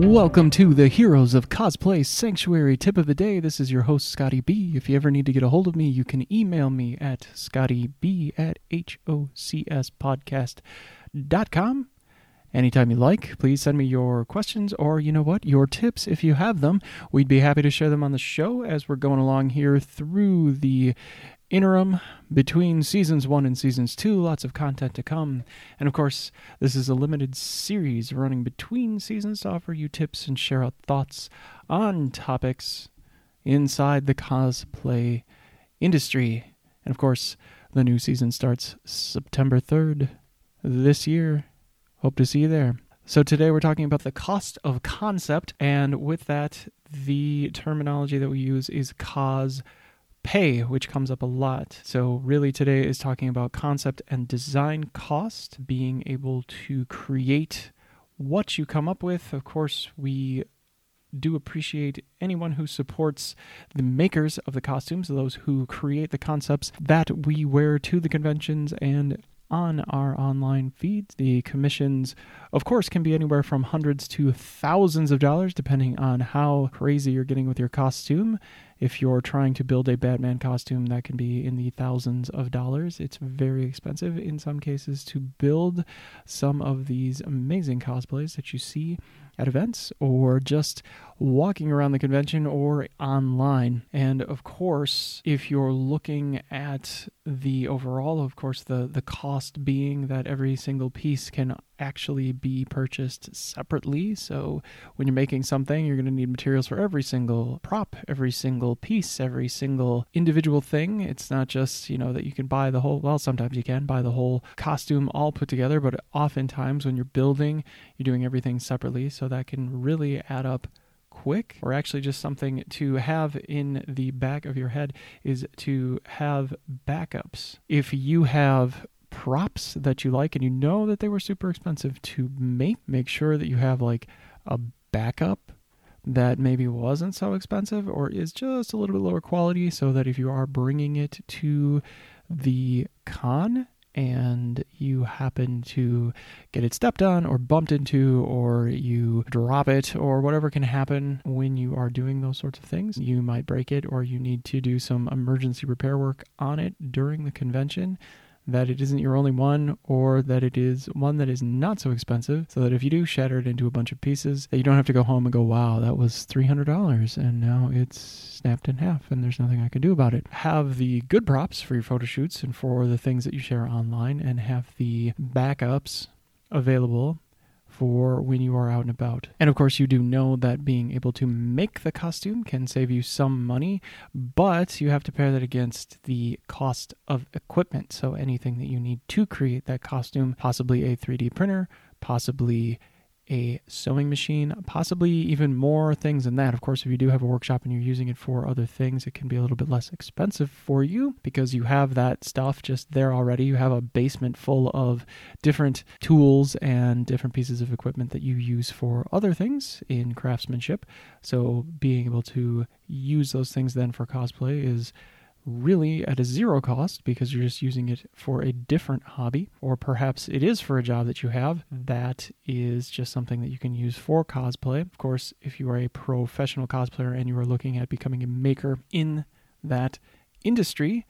Welcome to the Heroes of Cosplay Sanctuary tip of the day. This is your host, Scotty B. If you ever need to get a hold of me, you can email me at scottyb at hocspodcast.com. Anytime you like, please send me your questions or, you know what, your tips if you have them. We'd be happy to share them on the show as we're going along here through the interim between seasons one and seasons two. Lots of content to come. And of course, this is a limited series running between seasons to offer you tips and share out thoughts on topics inside the cosplay industry. And of course, the new season starts September 3rd this year. Hope to see you there. So, today we're talking about the cost of concept, and with that, the terminology that we use is cos pay, which comes up a lot. So, really, today is talking about concept and design cost, being able to create what you come up with. Of course, we do appreciate anyone who supports the makers of the costumes, those who create the concepts that we wear to the conventions and on our online feeds. The commissions, of course, can be anywhere from hundreds to thousands of dollars, depending on how crazy you're getting with your costume. If you're trying to build a Batman costume, that can be in the thousands of dollars. It's very expensive in some cases to build some of these amazing cosplays that you see at events or just walking around the convention or online. And of course, if you're looking at the overall, of course, the, the cost being that every single piece can actually be purchased separately. So when you're making something, you're going to need materials for every single prop, every single piece, every single individual thing. It's not just, you know, that you can buy the whole, well, sometimes you can buy the whole costume all put together, but oftentimes when you're building, you're doing everything separately. So that can really add up quick or actually just something to have in the back of your head is to have backups. If you have props that you like and you know that they were super expensive to make, make sure that you have like a backup that maybe wasn't so expensive or is just a little bit lower quality so that if you are bringing it to the con and you happen to get it stepped on or bumped into or you drop it or whatever can happen when you are doing those sorts of things. You might break it or you need to do some emergency repair work on it during the convention that it isn't your only one or that it is one that is not so expensive so that if you do shatter it into a bunch of pieces that you don't have to go home and go wow that was $300 and now it's snapped in half and there's nothing I can do about it. Have the good props for your photo shoots and for the things that you share online and have the backups available for when you are out and about. And of course, you do know that being able to make the costume can save you some money, but you have to pair that against the cost of equipment. So anything that you need to create that costume, possibly a 3D printer, possibly a sewing machine, possibly even more things than that. Of course, if you do have a workshop and you're using it for other things, it can be a little bit less expensive for you because you have that stuff just there already. You have a basement full of different tools and different pieces of equipment that you use for other things in craftsmanship. So, being able to use those things then for cosplay is really at a zero cost because you're just using it for a different hobby, or perhaps it is for a job that you have mm. that is just something that you can use for cosplay. Of course, if you are a professional cosplayer and you are looking at becoming a maker in that industry,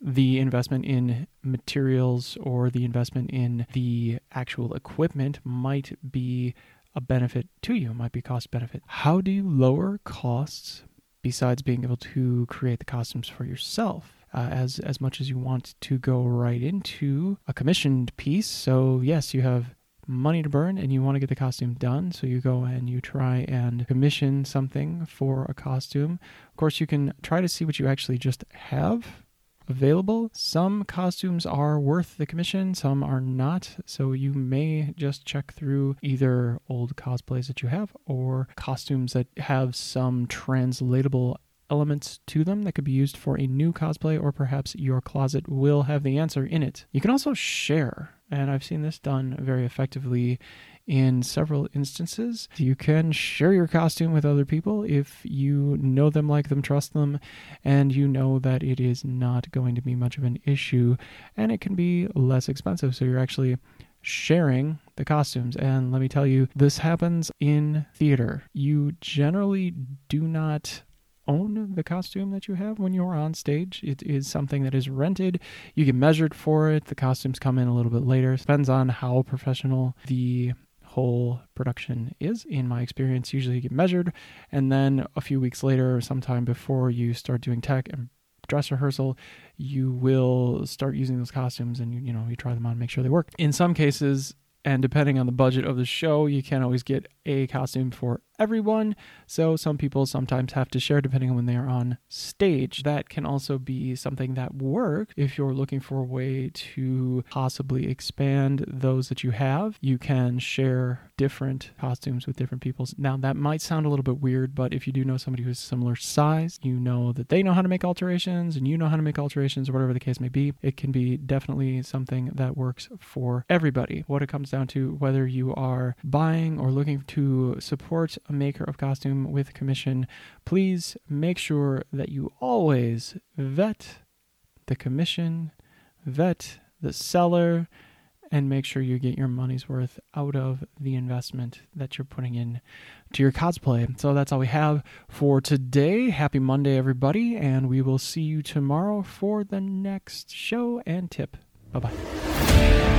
the investment in materials or the investment in the actual equipment might be a benefit to you, might be cost benefit. How do you lower costs besides being able to create the costumes for yourself. Uh, as as much as you want to go right into a commissioned piece. So yes, you have money to burn and you want to get the costume done. So you go and you try and commission something for a costume. Of course, you can try to see what you actually just have available. Some costumes are worth the commission, some are not. So you may just check through either old cosplays that you have or costumes that have some translatable elements to them that could be used for a new cosplay, or perhaps your closet will have the answer in it. You can also share, and I've seen this done very effectively in several instances. You can share your costume with other people if you know them, like them, trust them, and you know that it is not going to be much of an issue and it can be less expensive. So you're actually sharing the costumes. And let me tell you, this happens in theater. You generally do not own the costume that you have when you're on stage. It is something that is rented. You get measured for it. The costumes come in a little bit later. It depends on how professional the whole production is. In my experience, usually you get measured, and then a few weeks later, or sometime before you start doing tech and dress rehearsal, you will start using those costumes and you, you know you try them on, make sure they work. In some cases, and depending on the budget of the show, you can't always get a costume for everyone. So some people sometimes have to share depending on when they are on stage. That can also be something that works if you're looking for a way to possibly expand those that you have. You can share different costumes with different people. Now that might sound a little bit weird, but if you do know somebody who's similar size, you know that they know how to make alterations and you know how to make alterations or whatever the case may be, it can be definitely something that works for everybody. What it comes down to whether you are buying or looking to support a maker of costume with commission, please make sure that you always vet the commission, vet the seller, and make sure you get your money's worth out of the investment that you're putting in to your cosplay. So that's all we have for today. Happy Monday, everybody, and we will see you tomorrow for the next show and tip. Bye bye.